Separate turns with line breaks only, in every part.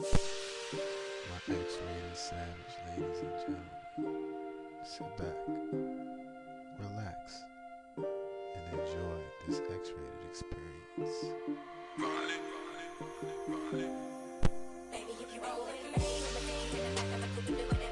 My X-rated savage, ladies and gentlemen. Sit back, relax, and enjoy this X-rated experience.
Baby, if you roll with me, with me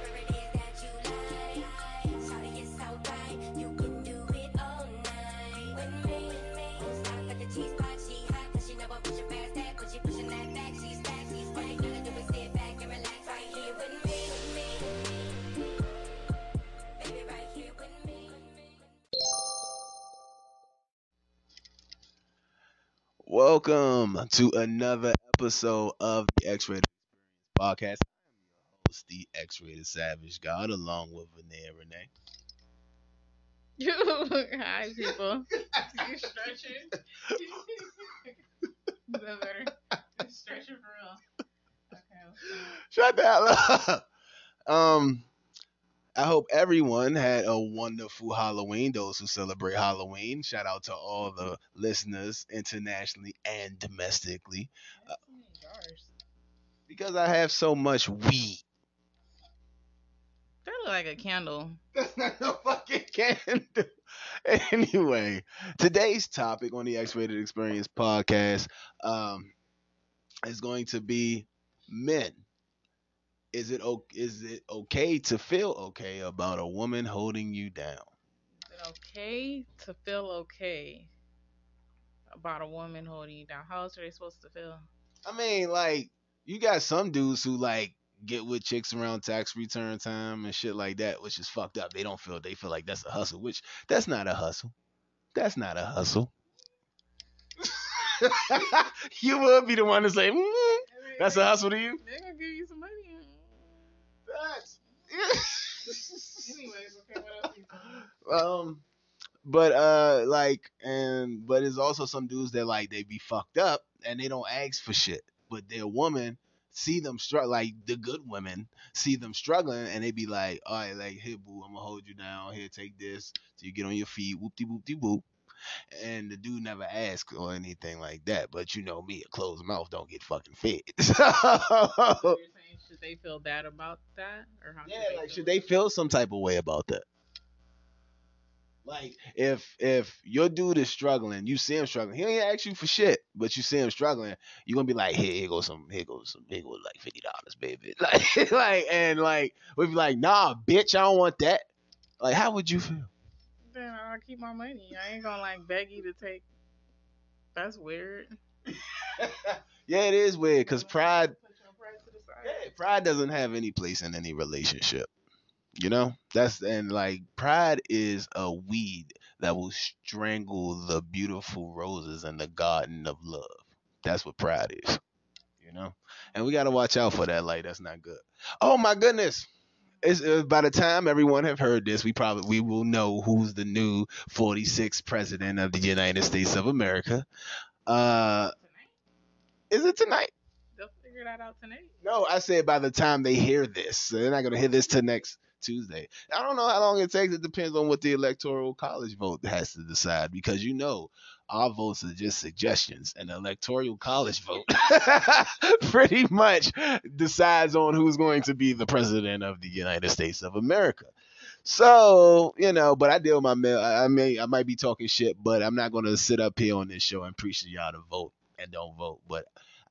Welcome to another episode of the X-Rated Experience Podcast. I am your host, the X-Rated Savage God, along with Veneer Renee.
Hi, people. you stretching? Is that better? You stretching for real. Okay.
Shut that up. Um, I hope everyone had a wonderful Halloween. Those who celebrate Halloween, shout out to all the listeners internationally and domestically,
That's too many jars.
because I have so much weed.
That look like a candle.
That's not no fucking candle. Anyway, today's topic on the X-Rated Experience podcast um, is going to be men. Is it o- is it okay to feel okay about a woman holding you down?
Is it okay to feel okay about a woman holding you down? How else are they supposed to feel?
I mean, like you got some dudes who like get with chicks around tax return time and shit like that, which is fucked up. They don't feel they feel like that's a hustle, which that's not a hustle. That's not a hustle. you would be the one to say, mm, that's a hustle to you.
They're gonna give you some money.
That's
Anyways, okay, what else? You
um but uh like and but it's also some dudes that like they be fucked up and they don't ask for shit but their woman see them struggle like the good women see them struggling and they be like all right like here boo i'm gonna hold you down. Here take this till you get on your feet. Whoop de whoop de whoop. And the dude never asks or anything like that but you know me a closed mouth don't get fucking fed.
So should they feel bad about that, or how?
Yeah,
should they
like
feel?
should they feel some type of way about that? Like if if your dude is struggling, you see him struggling, he ain't ask you for shit, but you see him struggling, you gonna be like, here, here goes some, here goes some, here goes like fifty dollars, baby. Like, like, and like, we'd be like, nah, bitch, I don't want that. Like, how would you feel?
Then I'll keep my money. I ain't gonna like beg you to take. That's weird.
yeah, it is weird because pride,
Pride
doesn't have any place in any relationship. You know, that's and like pride is a weed that will strangle the beautiful roses in the garden of love. That's what pride is. You know, and we gotta watch out for that. Like that's not good. Oh my goodness. It's, uh, by the time everyone have heard this, we probably we will know who's the new 46th president of the United States of America. Uh, is it tonight?
Figure that out tonight.
No, I said by the time they hear this. They're not gonna hear this till next Tuesday. I don't know how long it takes. It depends on what the electoral college vote has to decide because you know our votes are just suggestions, and the electoral college vote pretty much decides on who's going to be the president of the United States of America. So you know, but I deal with my mail. I I may, I might be talking shit, but I'm not gonna sit up here on this show and preach to y'all to vote and don't vote. But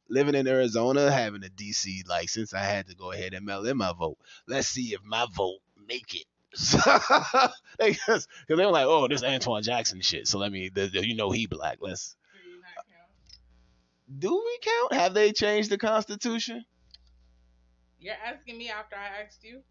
living in Arizona, having a DC license, I had to go ahead and mail in my vote. Let's see if my vote make it. Because they were like, oh, this Antoine Jackson shit. So let me, the, the- you know, he black. Let's.
Do you not count?
Do we count? Have they changed the Constitution?
You're asking me after I asked you.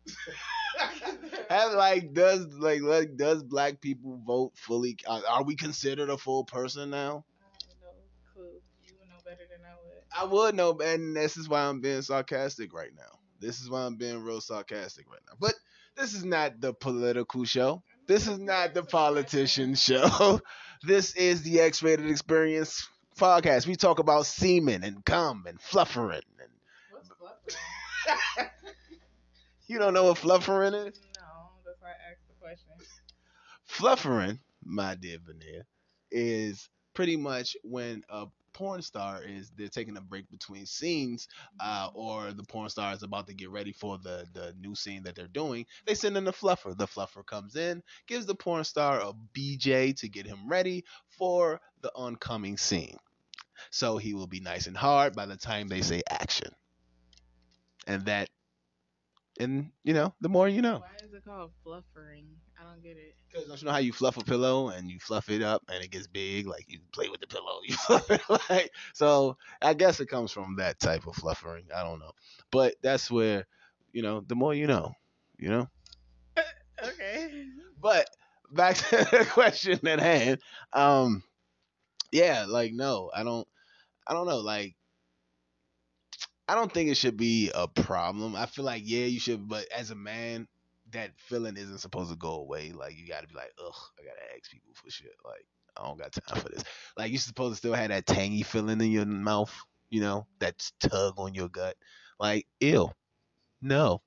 Have like does like like does black people vote fully? Are, are we considered a full person now?
I have no clue. You would know better than I would.
I would know, and this is why I'm being sarcastic right now. This is why I'm being real sarcastic right now. But this is not the political show. This is not the politician show. This is the X-rated experience podcast. We talk about semen and cum and fluffering. And
What's fluffering?
you don't know what fluffering is?
No, that's why I asked the question.
Fluffering, my dear Veneer, is pretty much when a porn star is they're taking a break between scenes, uh, or the porn star is about to get ready for the the new scene that they're doing. They send in the fluffer. The fluffer comes in, gives the porn star a BJ to get him ready for the oncoming scene. So he will be nice and hard by the time they say action. And that, and you know, the more you know.
Why is it called fluffering? I don't get it.
Because don't you know how you fluff a pillow and you fluff it up and it gets big? Like you play with the pillow, you fluff it like so. I guess it comes from that type of fluffering. I don't know, but that's where you know the more you know, you know.
Okay.
But back to the question at hand. Um, yeah, like no, I don't, I don't know, like. I don't think it should be a problem. I feel like yeah, you should, but as a man, that feeling isn't supposed to go away. Like you gotta be like, ugh, I gotta ask people for shit. Like I don't got time for this. Like you're supposed to still have that tangy feeling in your mouth, you know, that tug on your gut. Like, ew, no,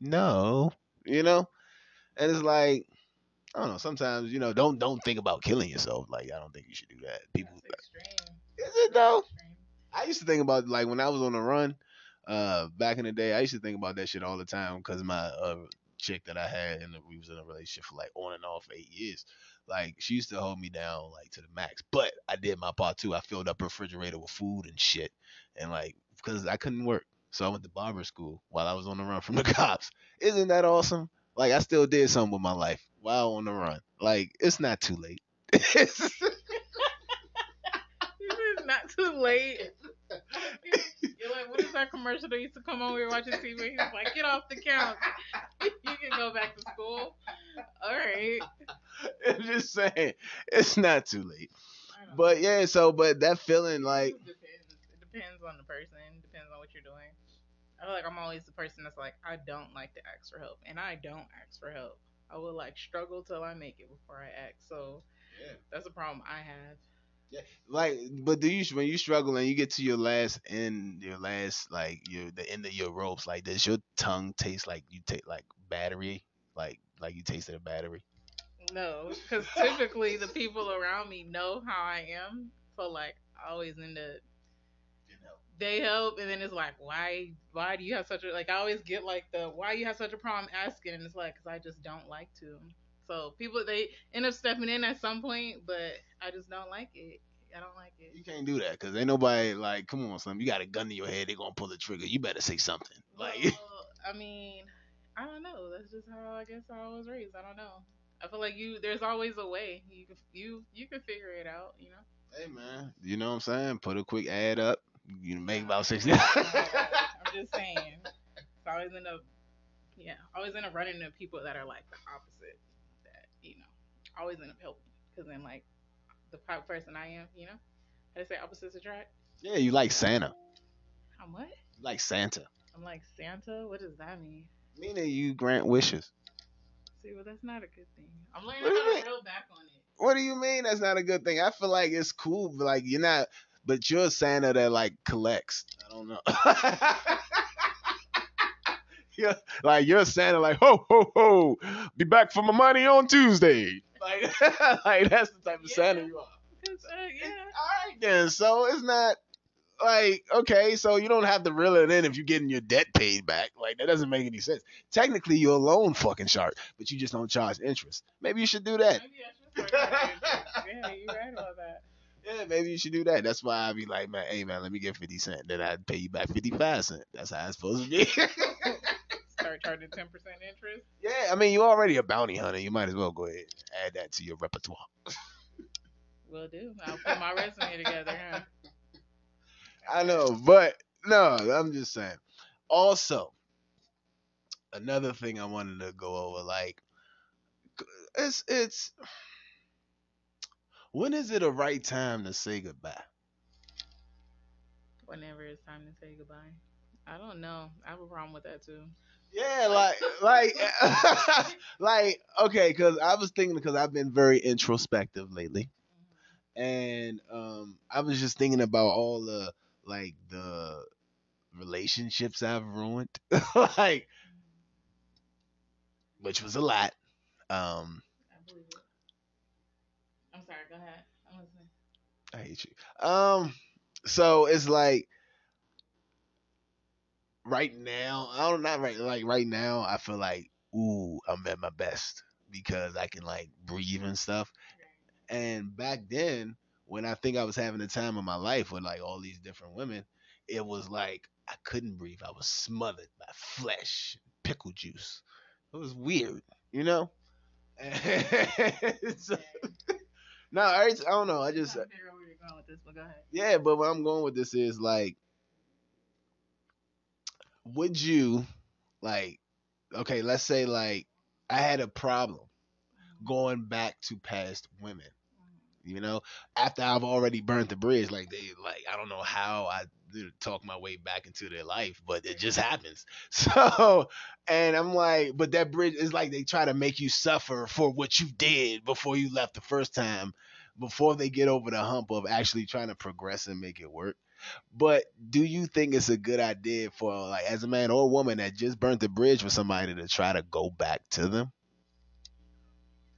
no, you know. And it's like, I don't know. Sometimes you know, don't don't think about killing yourself. Like I don't think you should do that. People,
extreme.
is it though? I used to think about like when I was on the run, uh, back in the day. I used to think about that shit all the time because my uh chick that I had and we was in a relationship for like on and off eight years. Like she used to hold me down like to the max, but I did my part too. I filled up refrigerator with food and shit, and like because I couldn't work, so I went to barber school while I was on the run from the cops. Isn't that awesome? Like I still did something with my life while on the run. Like it's not too late. It's-
not too late. You're like, what is that commercial that used to come on we were watching TV? He's like, get off the couch. you can go back to school. All right.
I'm just saying, it's not too late. But yeah, so but that feeling like
It depends. It depends on the person. Depends on what you're doing. I feel like I'm always the person that's like, I don't like to ask for help, and I don't ask for help. I will like struggle till I make it before I ask. So
Yeah.
that's a problem I have.
Like but do you when you struggle and you get to your last end your last like your the end of your ropes like does your tongue taste like you take like battery like like you tasted a battery
No, because typically the people around me know how I am. So like, I always end up they help, and then it's like, why, why do you have such a like? I always get like the why you have such a problem asking, and it's like, cause I just don't like to. So people they end up stepping in at some point, but I just don't like it. I don't like it.
you can't do that because ain't nobody like come on son you got a gun to your head they gonna pull the trigger you better say something like
Well, I mean, I don't know. That's just how I guess I was raised. I don't know. I feel like you. There's always a way. You can you you can figure it out. You know.
hey man you know what i'm saying put a quick ad up you make about 60
I'm just saying. It's always end up, yeah, always end up running into people that are like the opposite. That you know, always end up helping because then like the type person I am, you know, how they say opposites attract.
yeah you like santa
I'm what?
you like santa
I'm like Santa. What does that mean?
meaning you grant wishes
See, well, that's not a good thing. I'm learning
What do you
how to
mean?
back on it.
What do you mean that's not a good thing? I feel like it's cool, but like you're not. But you're a Santa that like collects. I don't know. yeah, like you're a Santa like ho ho ho, be back for my money on Tuesday. Like, like that's the type of Santa
Yeah.
you are.
uh, yeah.
All right then. So it's not like okay. So you don't have to reel it in if you're getting your debt paid back. Like that doesn't make any sense. Technically, you're a loan fucking shark, but you just don't charge interest. Maybe you should do that.
Maybe I should start charging interest. Yeah, you're right about that.
Yeah, maybe you should do that. That's why I'd be like, man, hey man, let me get fifty cent. Then I'd pay you back fifty five cent. That's how it's supposed to be.
Start charging ten percent interest.
yeah, I mean you're already a bounty hunter. You might as well go ahead and add that to your repertoire.
Will do. I'll put my resume together. Huh?
I know, but no, I'm just saying. Also, another thing I wanted to go over, like, it's it's when is it a right time to say goodbye?
Whenever it's time to say goodbye. I don't know. I have a problem with that too.
Yeah, like, like, like, okay, because I was thinking because I've been very introspective lately, and um, I was just thinking about all the like the relationships I've ruined, like, which was a lot. Um,
I'm sorry. Go ahead. I'm listening.
I hate you. Um, so it's like right now, I don't not right like right now. I feel like ooh, I'm at my best because I can like breathe and stuff. And back then, when I think I was having the time of my life with like all these different women, it was like I couldn't breathe. I was smothered by flesh, pickle juice. It was weird, you know. So- no, I, I don't know. I just
I'm trying to figure out where you're going with this, but go ahead.
yeah, but where I'm going with this is like, would you like, okay, let's say like I had a problem going back to past women, you know, after I've already burnt the bridge, like they like I don't know how I talk my way back into their life, but it just happens. So, and I'm like, but that bridge is like they try to make you suffer for what you did before you left the first time, before they get over the hump of actually trying to progress and make it work. But do you think it's a good idea for like as a man or a woman that just burnt the bridge for somebody to try to go back to them?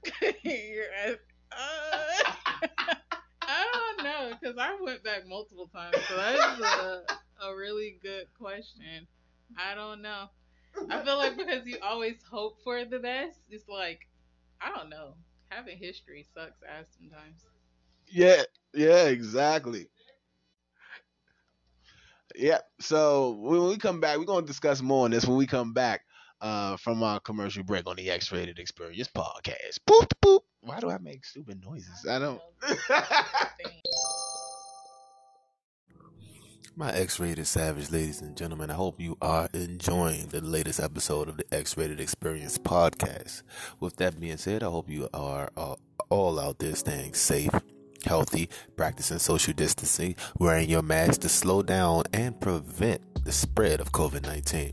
You're uh, I don't know because I went back multiple times, so that's a, a really good question. I don't know. I feel like because you always hope for the best, it's like I don't know. Having history sucks ass sometimes.
Yeah, yeah, exactly. Yeah. So when we come back, we're gonna discuss more on this when we come back uh from our commercial break on the X Rated Experience podcast. Boop boop. Why do I make stupid noises? I don't.
My X rated savage ladies and gentlemen, I hope you are enjoying the latest episode of the X rated experience podcast. With that being said, I hope you are uh, all out there staying safe, healthy, practicing social distancing, wearing your mask to slow down and prevent the spread of COVID 19.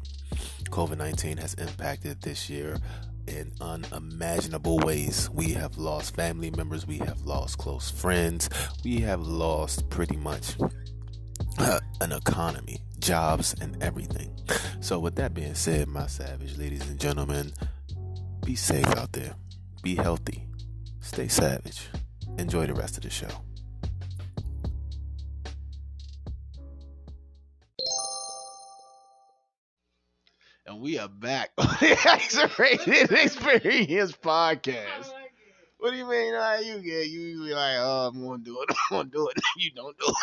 COVID 19 has impacted this year in unimaginable ways. We have lost family members, we have lost close friends, we have lost pretty much uh, an economy, jobs, and everything. So, with that being said, my savage ladies and gentlemen, be safe out there, be healthy, stay savage. Enjoy the rest of the show.
and we are back on the X Rated Experience podcast. What do you mean? How you get? You usually like, oh, I'm gonna do it. I'm gonna do it. you don't do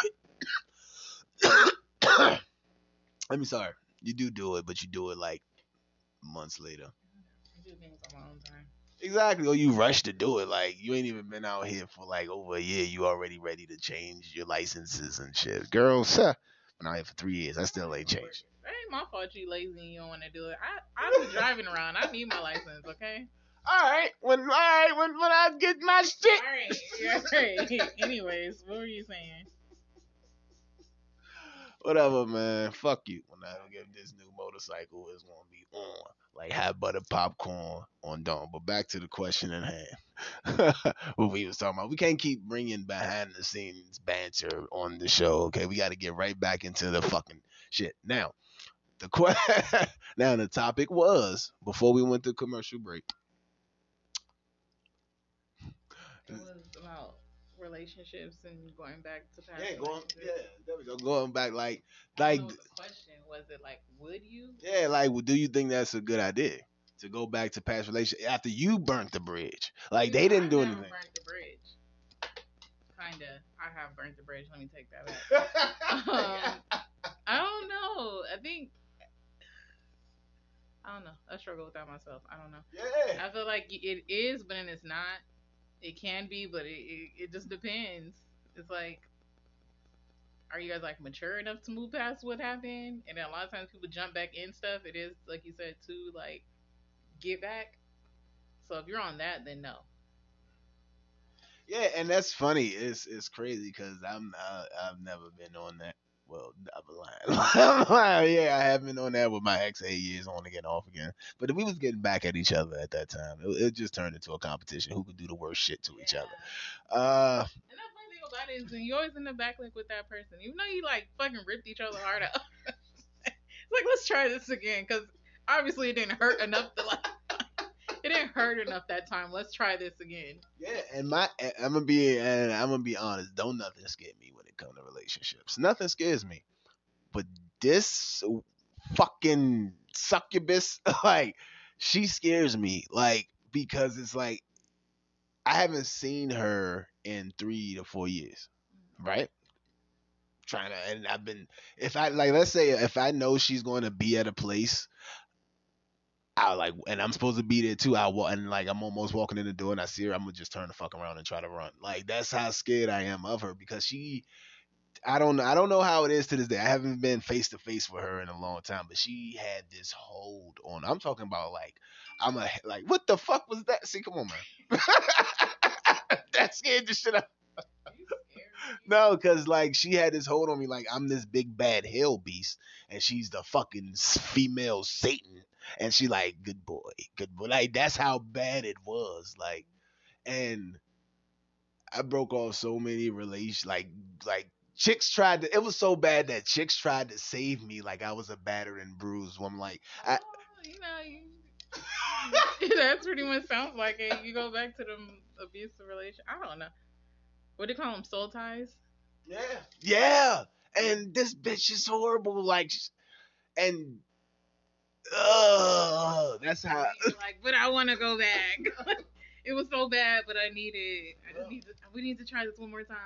it. I mean, sorry, you do do it, but you do it like months later.
I do things on my own time.
Exactly. Or you rush to do it. Like you ain't even been out here for like over a year. You already ready to change your licenses and shit. Girls, huh, been out here for three years. I still ain't changed.
It ain't my fault you lazy and you don't want to do it. I I be driving around. I need my license. Okay.
All right. When all right. When when I get my shit.
All right. Yeah, right. Anyways, what were you saying?
Whatever, man. Fuck you. When I get this new motorcycle, it's gonna be on like hot butter popcorn on dawn. But back to the question at hand. what we was talking about. We can't keep bringing behind the scenes banter on the show. Okay, we got to get right back into the fucking shit. Now, the que- now the topic was before we went to commercial break.
It was about relationships and going back to past.
Yeah, going. Yeah, there we go. Going back, like, like,
the question was it like, would you?
yeah, like, well, do you think that's a good idea to go back to past relations after you burnt the bridge? Like, they didn't
I
do anything.
Burnt the bridge. Kinda. I have burnt the bridge. Let me take that back. um, I don't know. I think. I don't know. I struggle with that myself. I don't know.
yeah.
I feel like it is, but then it's not. It can be, but it, it, it just depends. It's like, are you guys like mature enough to move past what happened? And a lot of times people jump back in stuff. It is like you said to like get back. So if you're on that, then no.
Yeah, and that's funny. It's it's crazy because I'm uh, I've never been on that. Well, I'm lying. I'm lying. Yeah, I have been on that with my ex eight years on again, off again. But we was getting back at each other at that time. It, it just turned into a competition who could do the worst shit to each other. Uh,
And the funny thing about it is, then you always in the backlink with that person, even though you like fucking ripped each other hard out. it's like let's try this again, because obviously it didn't hurt enough to like it didn't hurt enough that time. Let's try this again.
Yeah, and my I'm gonna be and I'm gonna be honest. Don't nothing scare me when it comes to relationships. Nothing scares me, but this fucking succubus, like she scares me, like because it's like I haven't seen her in three to four years, right? Trying to, and I've been if I like let's say if I know she's going to be at a place I like, and I'm supposed to be there too. I and like I'm almost walking in the door, and I see her. I'm gonna just turn the fuck around and try to run. Like that's how scared I am of her because she, I don't, I don't know how it is to this day. I haven't been face to face with her in a long time, but she had this hold on. I'm talking about like, I'm a like, what the fuck was that? See, come on, man. that scared the shit out.
You scared me.
No, because like she had this hold on me, like I'm this big bad hell beast, and she's the fucking female Satan, and she like good boy, good boy. Like that's how bad it was. Like, and I broke off so many relations. Like, like chicks tried to. It was so bad that chicks tried to save me. Like I was a battered and bruised woman. Like I,
Oh, you know, you, that's pretty much sounds like it. You go back to the abusive relation. I don't know. What do you call them? Soul ties.
Yeah. Yeah. And this bitch is horrible. Like, sh- and, uh, that's how.
Like, but I want to go back. it was so bad, but I need it. I just need to. We need to try this one more time.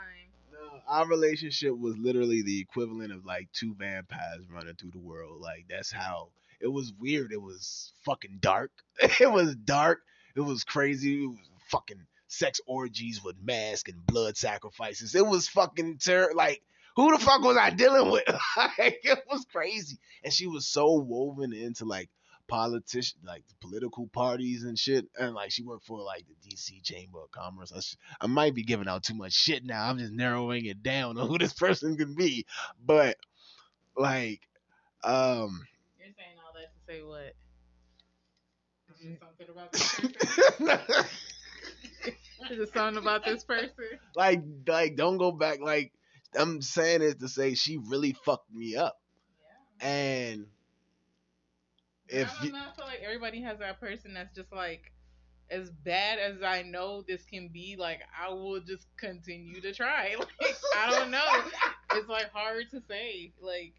No, our relationship was literally the equivalent of like two vampires running through the world. Like, that's how it was weird. It was fucking dark. It was dark. It was crazy. It was fucking sex orgies with masks and blood sacrifices. It was fucking terrible. like who the fuck was I dealing with? like it was crazy. And she was so woven into like politician like political parties and shit. And like she worked for like the DC Chamber of Commerce. I, sh- I might be giving out too much shit now. I'm just narrowing it down on who this person can be. But like um
You're saying all that to say what? Is there something about this person? Is there something about this person?
like like don't go back like I'm saying it to say she really fucked me up. And if
I don't know. I feel like everybody has that person that's just like, as bad as I know this can be, like I will just continue to try. Like I don't know. It's like hard to say. Like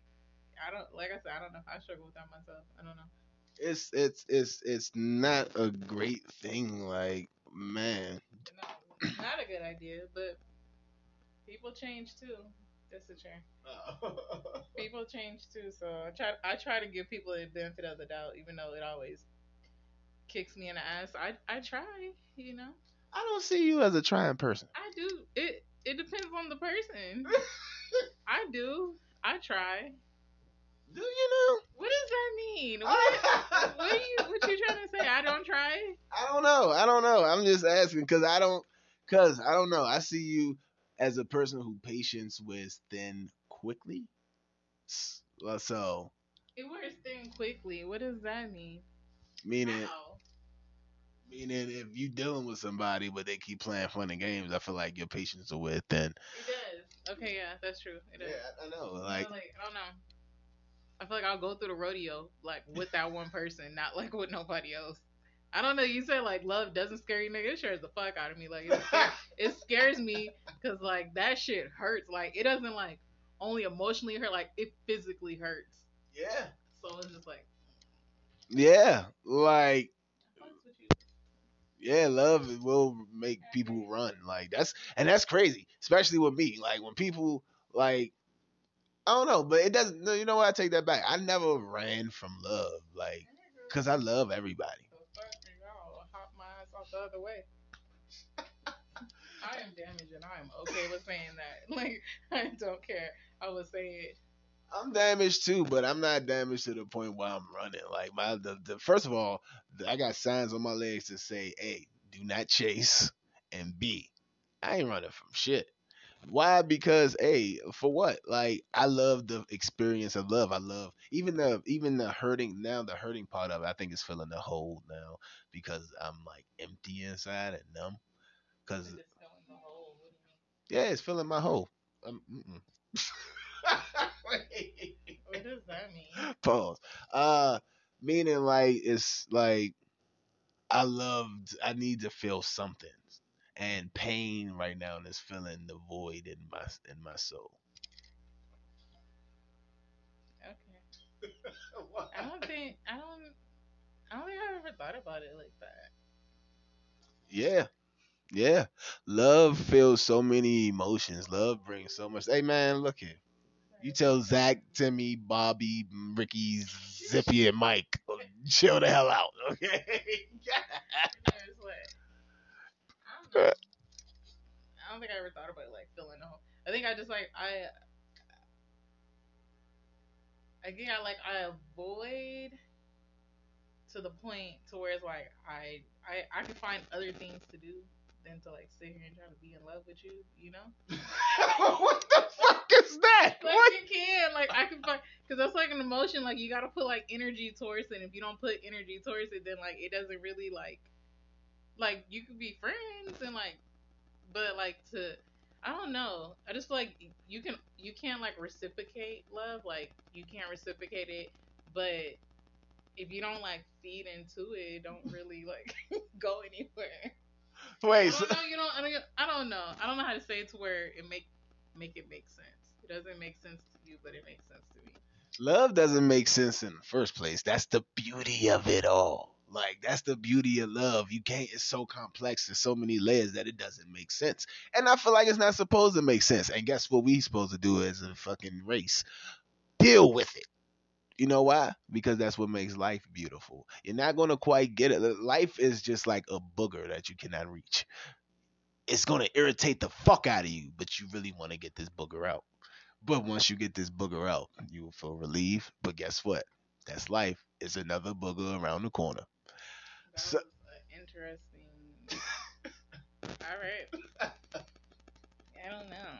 I don't. Like I said, I don't know. if I struggle with that myself. I don't know.
it's it's it's it's not a great thing like man
No, not a good idea, but people change too. That's the truth. Oh. People change too, so I try. I try to give people the benefit of the doubt, even though it always kicks me in the ass. I I try, you know.
I don't see you as a trying person.
I do. It it depends on the person. I do. I try.
Do you know?
What does that mean? What, what are you what you trying to say? I don't try.
I don't know. I don't know. I'm just asking because I don't because I don't know. I see you as a person who patience with thin quickly. Uh, so
It wears thin quickly. What does that mean?
meaning
How?
meaning if you dealing with somebody but they keep playing fun and games, I feel like your patience will wear thin.
It does. Okay, yeah, that's true. It
Yeah,
does.
I I know. Like
feel like I don't know. I feel like I'll go through the rodeo like with that one person, not like with nobody else. I don't know. You said like love doesn't scare you, nigga. It scares the fuck out of me. Like it, scares, it scares me because like that shit hurts. Like it doesn't like only emotionally hurt. Like it physically hurts.
yeah,
So it's just like
yeah, like
fucks with you.
yeah, love will make people run. Like that's and that's crazy, especially with me. Like when people like I don't know, but it doesn't. You know what? I take that back. I never ran from love, like because I love everybody.
The fuck, nigga, I'll hop my ass off the other way. I am damaged and I am okay with saying that. Like I don't care. I will say it.
I'm damaged too, but I'm not damaged to the point where I'm running. Like my the, the first of all, I got signs on my legs to say, "A, do not chase," and B, I ain't running from shit. Why? Because A, for what? Like I love the experience of love. I love even the even the hurting now. The hurting part of it, I think, is filling the hole now because I'm like empty inside and numb. Cause
Just filling the hole. What do you
yeah, it's filling my hole. Um?
What does that mean?
Pause. Uh, meaning like it's like I loved. I need to feel something, and pain right now and is filling the void in my in my soul.
Okay. I don't think I don't I don't think I ever thought about it like that.
Yeah. Yeah. Love feels so many emotions. Love brings so much. Hey man, look here. You tell Zach, Timmy, Bobby, Ricky, Zippy, and Mike, chill the hell out, okay?
I don't know. I don't think I ever thought about like filling a hole. I think I just like I. I think I like I avoid to the point to where it's like I I I can find other things to do than to like sit here and try to be in love with you, you know?
what the fuck is that?
Like
What?
you can, like I can find, cause that's like an emotion. Like you gotta put like energy towards it. And if you don't put energy towards it, then like it doesn't really like, like you could be friends and like, but like to, I don't know. I just feel like you can, you can't like reciprocate love. Like you can't reciprocate it, but if you don't like feed into it, it don't really like go anywhere.
Wait, so,
don't know. You don't. I don't. I don't know. I don't know how to say it to where it make make it make sense. It doesn't make sense to you, but it makes sense to me.
love doesn't make sense in the first place. That's the beauty of it all. Like that's the beauty of love. You can't. It's so complex. and so many layers that it doesn't make sense. And I feel like it's not supposed to make sense. And guess what we supposed to do as a fucking race? Deal with it. You know why? Because that's what makes life beautiful. You're not gonna quite get it. Life is just like a booger that you cannot reach. It's gonna irritate the fuck out of you, but you really want to get this booger out. But once you get this booger out, you will feel relieved. But guess what? That's life. It's another booger around the corner.
That
So-
was interesting. All right. I don't know.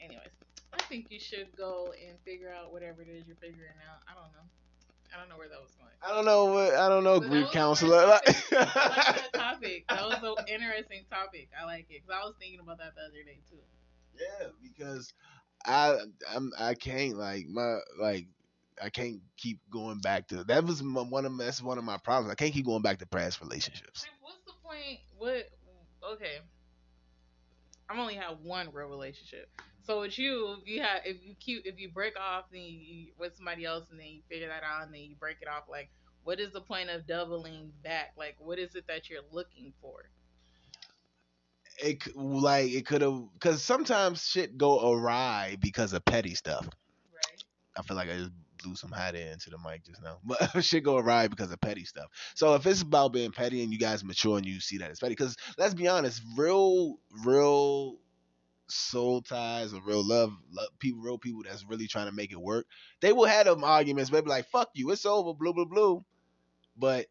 Anyways, I think you should go and figure out whatever it is you're figuring out. I don't know. I don't know where that was going.
I don't know what I don't know,
But
grief counselor.
I like that topic. That was an interesting topic. I like it because I was thinking about that the other day too.
yeah, because I I'm I can't like my like I can't keep going back to that was my, one of that's one of my problems. I can't keep going back to past relationships.
What's the point? What? Okay, I've only had one real relationship. So with you, if you have, if you keep, if you break off, then you, you with somebody else, and then you figure that out, and then you break it off. Like, what is the point of doubling back? Like, what is it that you're looking for?
It like it could have because sometimes shit go awry because of petty stuff. I feel like I just blew some hot air into the mic just now. But shit go awry because of petty stuff. So if it's about being petty and you guys mature and you see that it's petty, because let's be honest, real, real soul ties or real love, love, people, real people that's really trying to make it work, they will have them arguments. Maybe like, "Fuck you, it's over," blue, blue, blue. But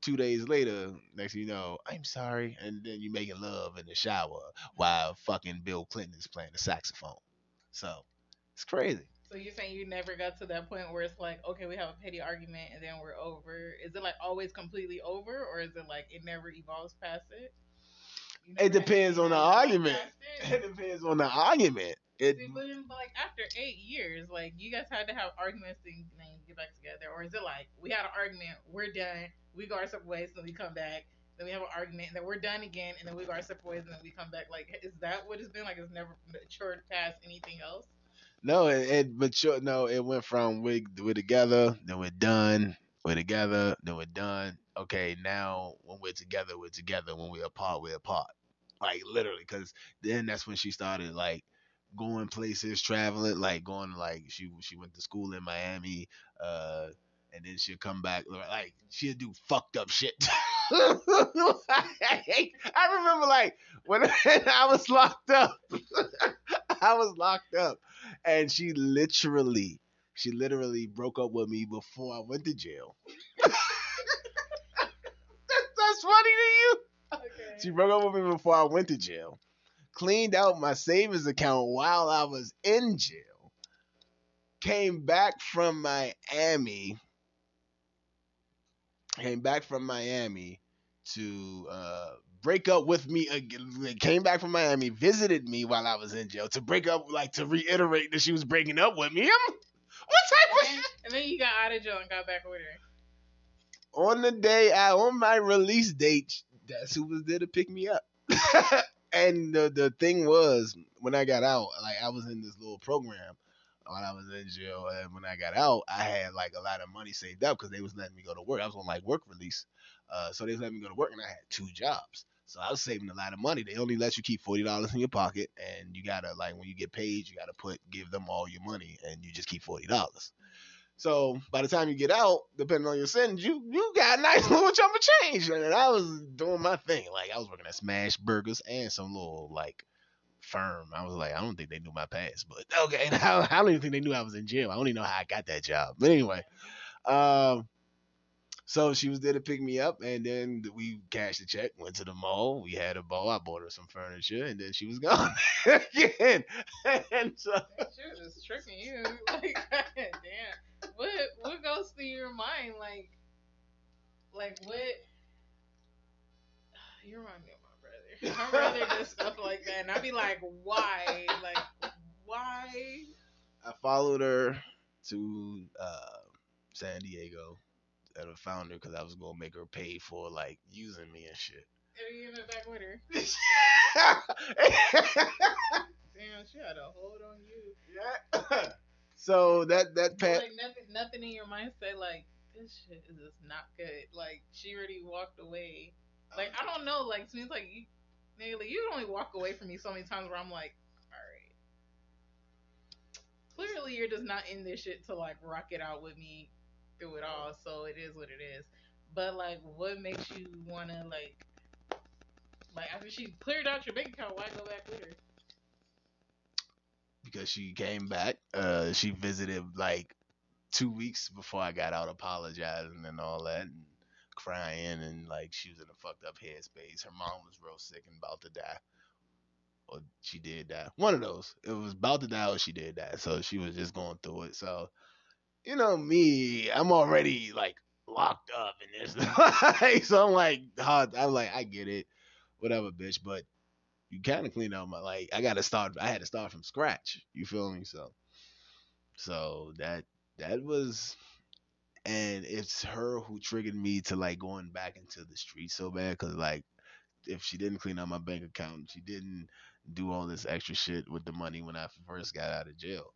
two days later, next thing you know, I'm sorry, and then you making love in the shower while fucking Bill Clinton is playing the saxophone. So it's crazy.
So you're saying you never got to that point where it's like, okay, we have a petty argument and then we're over. Is it like always completely over, or is it like it never evolves past it? You
It
never
depends on the argument. It depends on the argument. It
See, but like after eight years, like you guys had to have arguments and then get back together, or is it like we had an argument, we're done, we go our separate ways, then we come back, then we have an argument, and then we're done again, and then we go our separate ways, and then we come back? Like, is that what it's been? Like, it's never matured past anything else?
No, it, it mature. No, it went from we we're together, then we're done. We're together, then we're done. Okay, now when we're together, we're together. When we're apart, we're apart. Like literally, because then that's when she started like going places, traveling, like going like she she went to school in Miami, uh, and then she'll come back like she'll do fucked up shit. I remember like when I was locked up, I was locked up, and she literally, she literally broke up with me before I went to jail. that's, that's funny to you.
Okay.
She broke up with me before I went to jail. Cleaned out my savings account while I was in jail. Came back from Miami. Came back from Miami to uh, break up with me again. Came back from Miami, visited me while I was in jail to break up, like to reiterate that she was breaking up with me. I'm, what type of
And,
shit?
and then you got out of jail and got back with her.
on the day I on my release date, that's who was there to pick me up. and the the thing was, when I got out, like I was in this little program while I was in jail, and when I got out, I had like a lot of money saved up because they was letting me go to work. I was on like work release, uh, so they letting me go to work, and I had two jobs. So I was saving a lot of money. They only let you keep forty dollars in your pocket, and you gotta like when you get paid, you gotta put give them all your money, and you just keep forty dollars. So by the time you get out, depending on your sentence, you you got a nice little chunk of change. And I was doing my thing. Like I was working at Smashburgers and some little like firm. I was like, I don't think they knew my past, but okay. I, I don't even think they knew I was in jail. I don't even know how I got that job. But anyway, um, so she was there to pick me up, and then we cashed the check, went to the mall. We had a ball. I bought her some furniture, and then she was gone again. and so
That shit is tricking you. Like, damn. What what goes through your mind? Like, like what? You remind me of my brother. My brother does stuff like that, and I'd be like, why? Like, why?
I followed her to uh, San Diego and I found her because I was gonna make her pay for like using me and shit.
And you in the back with her. Damn, she had a hold on you.
yeah. so that that pat
Like nothing, nothing in your mind said like this shit is just not good. Like she already walked away. Like I don't know. Like seems like you, you only walk away from me so many times where I'm like, all right. Clearly, you're just not in this shit to like rock it out with me through it all. So it is what it is. But like, what makes you wanna like, like after she cleared out your bank account, why go back with her?
because she came back. Uh, she visited like two weeks before I got out, apologizing and all that, and crying, and like she was in a fucked up headspace. Her mom was real sick and about to die, or she did die. One of those. It was about to die, or she did die. So she was just going through it. So, you know me, I'm already like locked up in this. so I'm like. I'm like, I get it, whatever, bitch, but you kind of clean out my like I got to start I had to start from scratch. You feel me? So so that that was and it's her who triggered me to like going back into the street so bad cuz like if she didn't clean out my bank account, she didn't do all this extra shit with the money when I first got out of jail.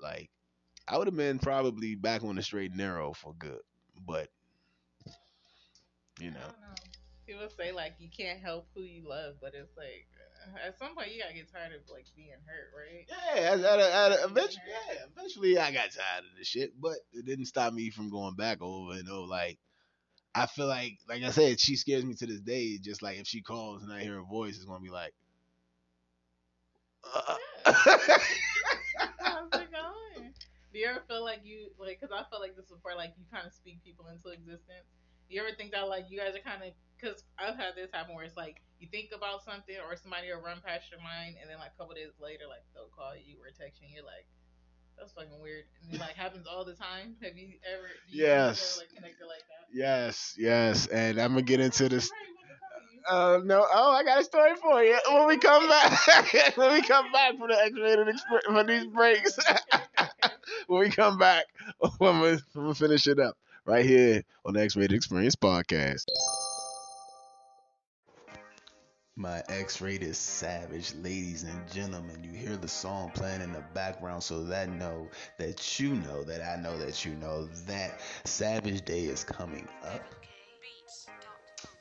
Like I would have been probably back on the straight and narrow for good. But you know,
know. People say like you can't help who you love, but it's like uh, at some point you gotta get tired of like being hurt, right?
Yeah, at, at, eventually, yeah, eventually I got tired of the shit, but it didn't stop me from going back over and over. Like, I feel like, like I said, she scares me to this day. Just like if she calls and I hear her voice, it's gonna be like, uh,
it going? Do you ever feel like you like? Cause I feel like this is where like you kind of speak people into existence. Do you ever think that like you guys are kind of? Cause I've had this happen where it's like you think about something or somebody will run past your mind, and then like a couple days later, like they'll call you or text you, and you're like. That's fucking weird. And it like happens all the time. Have you ever? Do you
Yes.
Ever, like connected like that?
yes, yes, and I'm gonna get into this.
Right, what the fuck are you
Uh, no, oh, I got a story for you when we come back. when we come back from the X-rated experience for these breaks. when we come back, we, when we finish it up right here on the X-Rated Experience podcast. My X-Rated Savage, ladies and gentlemen, you hear the song playing in the background, so that know that you know that I know that you know that Savage Day is coming up.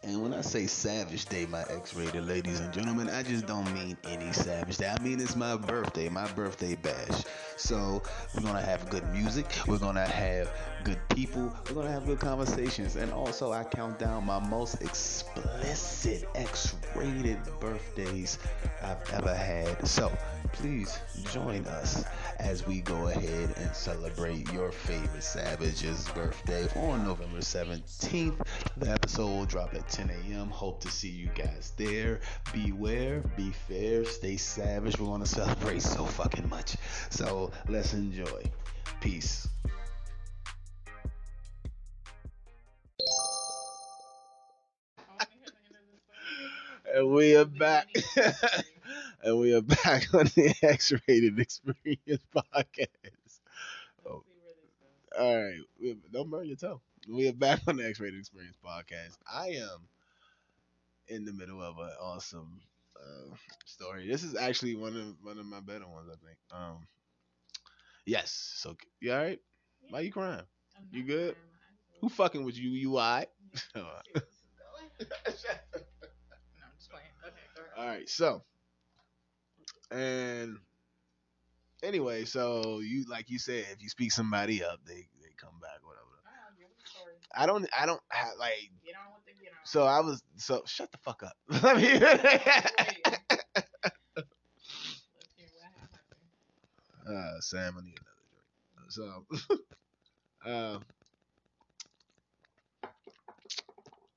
And when I say Savage Day, my X-rated ladies and gentlemen, I just don't mean any Savage Day. I mean it's my birthday, my birthday bash. So we're gonna have good music. We're gonna have good people. We're gonna have good conversations. And also, I count down my most explicit X-rated birthdays I've ever had. So please join us as we go ahead and celebrate your favorite Savage's birthday on November 17th. The episode will drop at 10 a.m. Hope to see you guys there. Beware, be fair, stay savage. We're going to celebrate so fucking much. So let's enjoy. Peace. And we are back. and we are back on the X-Rated Experience podcast. Oh. All right, don't burn your toe. we are back on the X-Rated Experience podcast. I am in the middle of an awesome uh, story. This is actually one of one of my better ones, I think. Um, yes. So you all right? Why you crying? You good? Who fucking with you? You alright?
are-
All
Shit, this is going. No, I'm just playing. Okay, ahead.
right. So, and anyway, so you like you said, if you speak somebody up, they they come back, whatever.
Give us a story.
I don't. I don't have like.
Get on with the get on.
So I was. So shut the fuck up. Let me.
Wait. Let's hear what happened.
Uh, Sam, I need another drink. So, uh,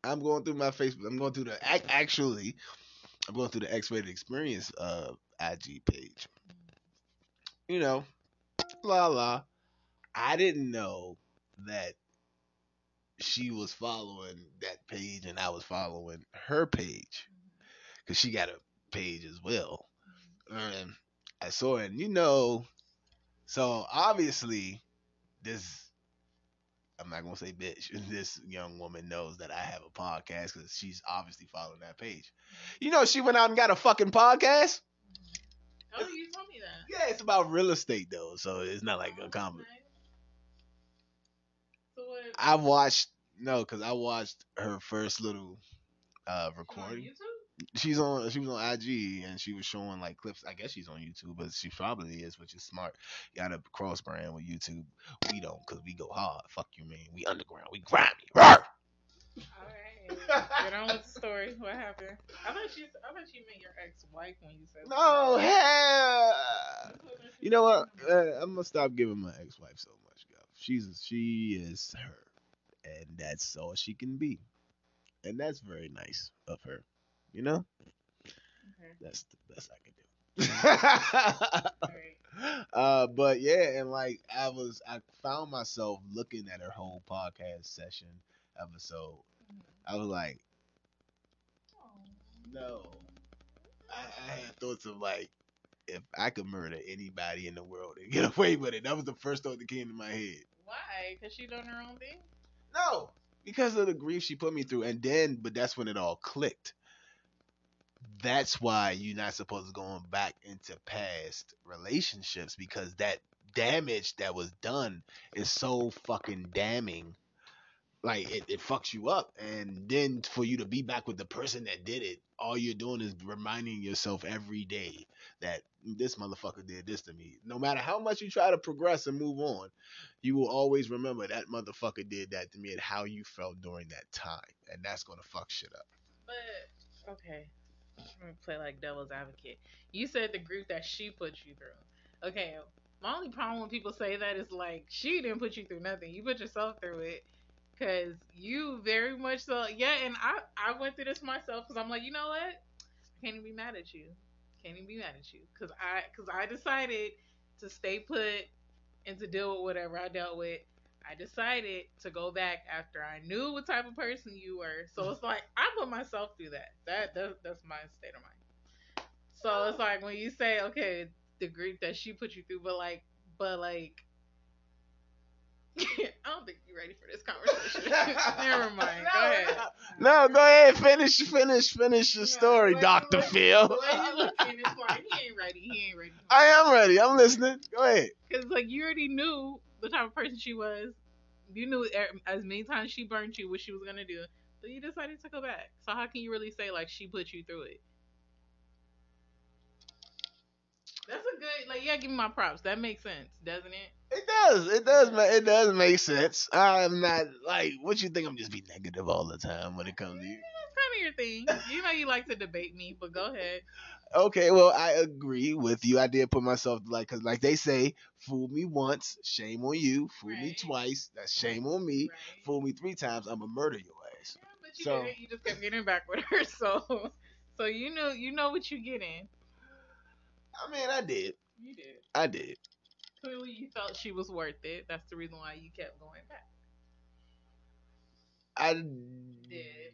I'm going through my Facebook. I'm going through the actually, I'm going through the X-rated experience uh IG page. You know, la la. I didn't know that she was following that page and I was following her page because she got a page as well. And I saw it, and you know, so obviously, this I'm not gonna say bitch. This young woman knows that I have a podcast because she's obviously following that page. You know, she went out and got a fucking podcast.
Oh, you told me that.
Yeah, it's about real estate though, so it's not like
Oh,
a comment.
okay. So?
I watched no, because I watched her first little uh
on
recording.
YouTube?
She's on she was on IG and she was showing like clips. I guess she's on YouTube, but she probably is, which is smart. You gotta cross brand with YouTube. We don't, cause we go hard. Fuck you, man. We underground. We grimy. Rawr!
All right. Get on with the story. What happened? I thought she. I thought you meant your ex-wife when you said.
No,
that.
hell.
I thought she
You know what? Uh, I'm gonna stop giving my ex-wife so much guff. She's she is her, and that's all she can be, and that's very nice of her. You know,
Okay.
that's the best I can do.
Right.
uh, but yeah, and like I was, I found myself looking at her whole podcast session episode. I was like, no. I, I had thoughts of like, if I could murder anybody in the world and get away with it, that was the first thought that came to my head.
Why? Cause she done her own thing.
No, because of the grief she put me through, and then, but that's when it all clicked. That's why you're not supposed to go back into past relationships because that damage that was done is so fucking damning. Like it, it fucks you up, and then for you to be back with the person that did it, all you're doing is reminding yourself every day that this motherfucker did this to me. No matter how much you try to progress and move on, you will always remember that motherfucker did that to me and how you felt during that time, and that's gonna fuck shit up.
But okay, play like devil's advocate. You said the group that she put you through. Okay, my only problem when people say that is like she didn't put you through nothing. You put yourself through it. Cause you very much so yeah, and I I went through this myself because I'm like you know what, I can't even be mad at you, can't even be mad at you because I because I decided to stay put and to deal with whatever I dealt with. I decided to go back after I knew what type of person you were. So it's like I put myself through that. That, that that's my state of mind. So it's oh. like when you say, okay, the grief that she put you through, but like, but like, I don't think you're ready for this conversation. Never mind. Go ahead.
No, go ahead, finish, finish, finish your
No,
story, Doctor Phil.
The you looking, it's like he ain't ready. He ain't ready.
I am ready. I'm listening. Go ahead.
Because like you already knew the type of person she was. You knew as many times she burnt you what she was gonna do. So you decided to go back. So how can you really say like she put you through it? That's a good like yeah, give me my props. That makes sense, doesn't it?
It does. It does. ma- It does make sense. I'm not like what you think. I'm just be negative all the time when it comes to you.
That's kind of your thing. You know you like to debate me, but go ahead.
Okay, well, I agree with you. I did put myself like, cause like they say, fool me once, shame on you. Fool me twice, that's shame on me.
Right?
Fool me three times, I'ma murder your ass.
Yeah, but you
So-
didn't. You just kept getting back with her. So so you know you know what you're getting.
I mean, I did.
You did.
I did.
Clearly you felt she was worth it. That's the reason why you kept going back.
I
Did.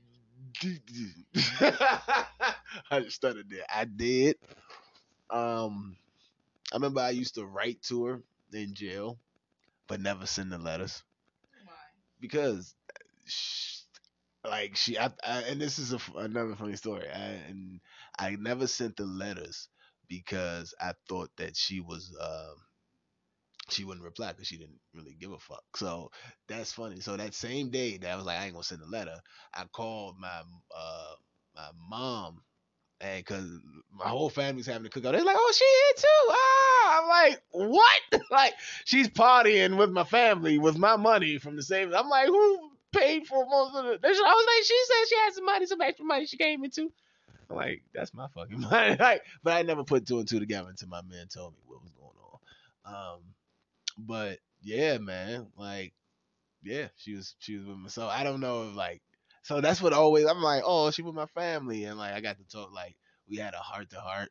I just started there. I did. Um, I remember I used to write to her in jail, but never send the letters
Why?
because like she, I, I, and this is a another funny story. I, and I never sent the letters because I thought that she was, um, she wouldn't reply because she didn't really give a fuck. So that's funny. So that same day that I was like, I ain't gonna send a letter, I called my uh my mom and cause my whole family's having a cookout. They're like, "Oh, she here too!" Ah, I'm like, "What?" like she's partying with my family with my money from the same. I'm like, "Who paid for most of the?" I was like, "She said she had some money, some extra money she gave me too." I'm like, "That's my fucking money." like, but I never put two and two together until my man told me what was going on. Um, but yeah, man, like, yeah, she was she was with me. So I don't know if like so that's what always I'm like, oh, she with my family, and like I got to talk like we had a heart to heart.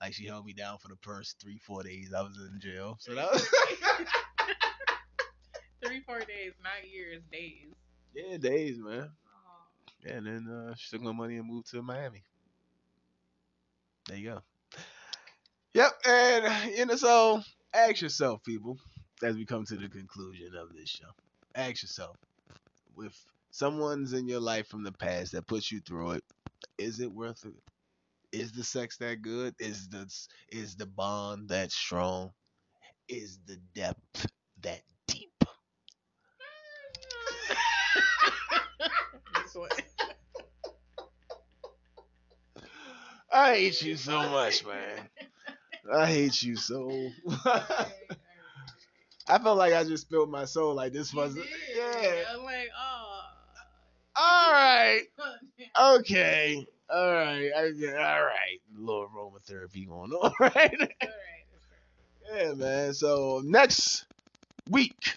Like she held me down for the first three four days I was in jail. So that was
Three, four days, not years, days.
yeah days, man.
Oh,
Yeah, and then uh, she took my money and moved to Miami. There you go. Yep, and you know, so ask yourself, people, as we come to the conclusion of this show. Ask yourself, if someone's in your life from the past that puts you through it, is it worth it? Is the sex that good? Is the is the bond that strong? Is the depth that deep? I hate you so much, man. I hate you so. I felt like I just spilled my soul. Like this was, yeah.
I'm like, oh.
All right, okay, all right, I, all right. little aromatherapy going on, right?
Alright,
yeah, man. So next week,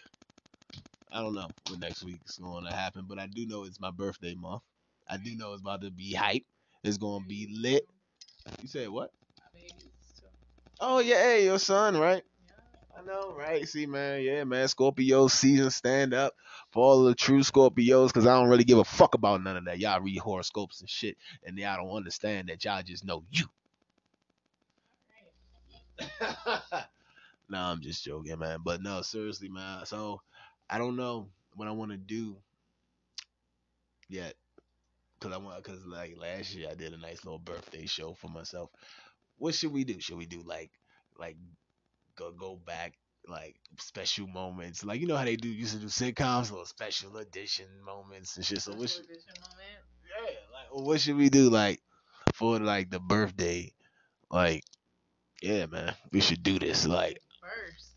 I don't know what next week is going to happen, but I do know it's my birthday month. I do know it's about to be hype. It's going to be lit. You said what?
My babies, too.
Oh yeah, hey, your son, right? I know, right? See, man, yeah, man. Scorpio season stand up for all the true Scorpios, cause I don't really give a fuck about none of that. Y'all read horoscopes and shit, and y'all don't understand that y'all just know you. no, I'm just joking, man. But no, seriously, man. So I don't know what I want to do yet, cause I want, cause like last year I did a nice little birthday show for myself. What should we do? Should we do like, like, go go back? Like special moments, like you know how they do used to do sitcoms, little special edition moments and shit. So what
Special
should,
edition moment.
yeah, like well, what should we do like for like the birthday? Like, yeah, man, we should do this. Like,
First,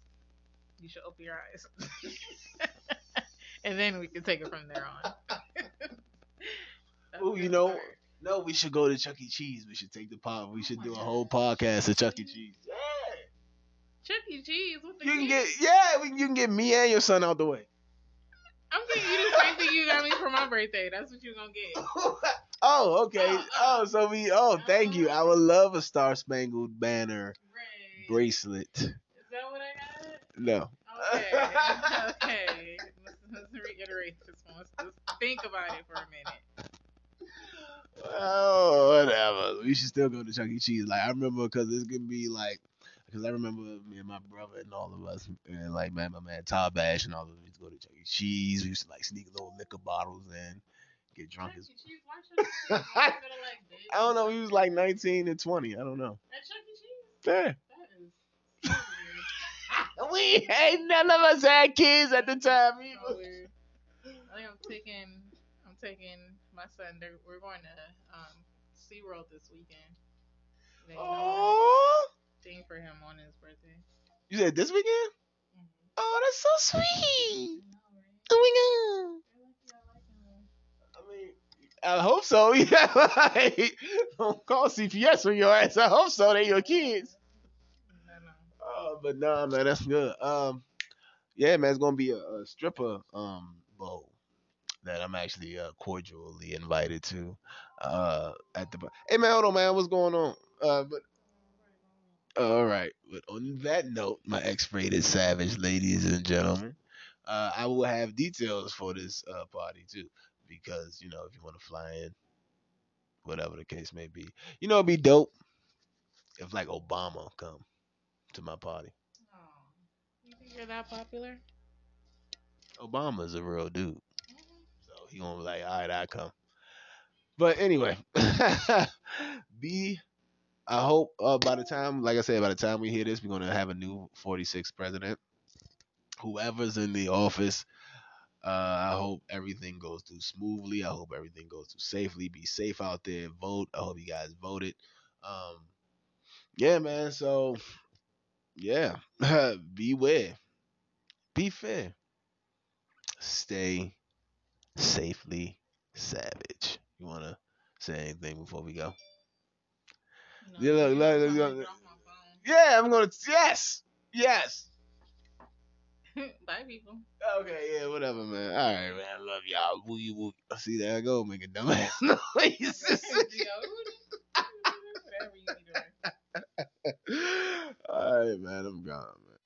you should open your eyes. and then we can take it from there on. A
you know, no, we should go to Chuck E. Cheese. We should take the pod. We oh should
my
do a
God.
whole podcast at Chuck E. Cheese.
Chuck E. Cheese the
you can get yeah, we, you can get me and your son out the way.
I'm getting you the same thing you got me for my birthday. That's what you're gonna get.
oh, okay.
Oh,
oh, Oh, so we. Oh, thank you. I would love a Star Spangled Banner
Right.
bracelet.
Is that what I got?
No.
Okay. okay. Let's, let's reiterate this one. Let's just think about it for a minute.
Oh, whatever. We should still go to Chuck E. Cheese. Like I remember, because it's gonna be like, because I remember me and my brother and all of us, and like man, my man Todd Bash and all of us used to go to Chuck E. Cheese. We used to like sneak little liquor bottles in, get drunk
Chuck
as.
Cheese, why Chuck. Cheese? Why you gotta like this?
I don't know. He was like 19 and 20. I don't know.
At Chuck E. Cheese?
Yeah.
That is.
We ain't none of us had kids at the time
So. I think I'm taking I'm taking my son. We're going to um SeaWorld this weekend.
Oh,
thing for him on his birthday.
you said this weekend?
Mhm.
Oh, that's so sweet.
I know, right?
Oh my god.
I like it, I like it.
I mean, I hope so. Yeah, like, don't call CPS on your ass. I hope so. They your kids.
I know.
Oh, but nah, man, that's good. Um, yeah, man, it's gonna be a, a stripper um bowl that I'm actually uh, cordially invited to. Uh, at the hey man, hold on, man, what's going on? Uh, but all right. But on that note, my X-rated savage, ladies and gentlemen, uh, I will have details for this uh, party too, because you know if you want to fly in, whatever the case may be, you know it'd be dope if like Obama come to my party.
Oh, you think you're that popular?
Obama's a real dude, so he gonna be like, all right, I come. But anyway, be. I hope uh, by the time, like I said, by the time we hear this, we're gonna have a new 46th president. Whoever's in the office, uh, I hope everything goes through smoothly. I hope everything goes through safely. Be safe out there. Vote. I hope you guys voted. Um, yeah, man. So, yeah, beware. Be fair. Stay safely savage. You wanna say anything before we go? Yeah, look,
I'm
look, look, look.
off my phone.
Yeah, I'm gonna. Yes, yes.
Bye, people.
Okay, yeah, whatever, man. All right, man. I love y'all. Woo, you, woo. See, there I go, a dumbass noises.
Whatever you need to
All right, man. I'm gone, man.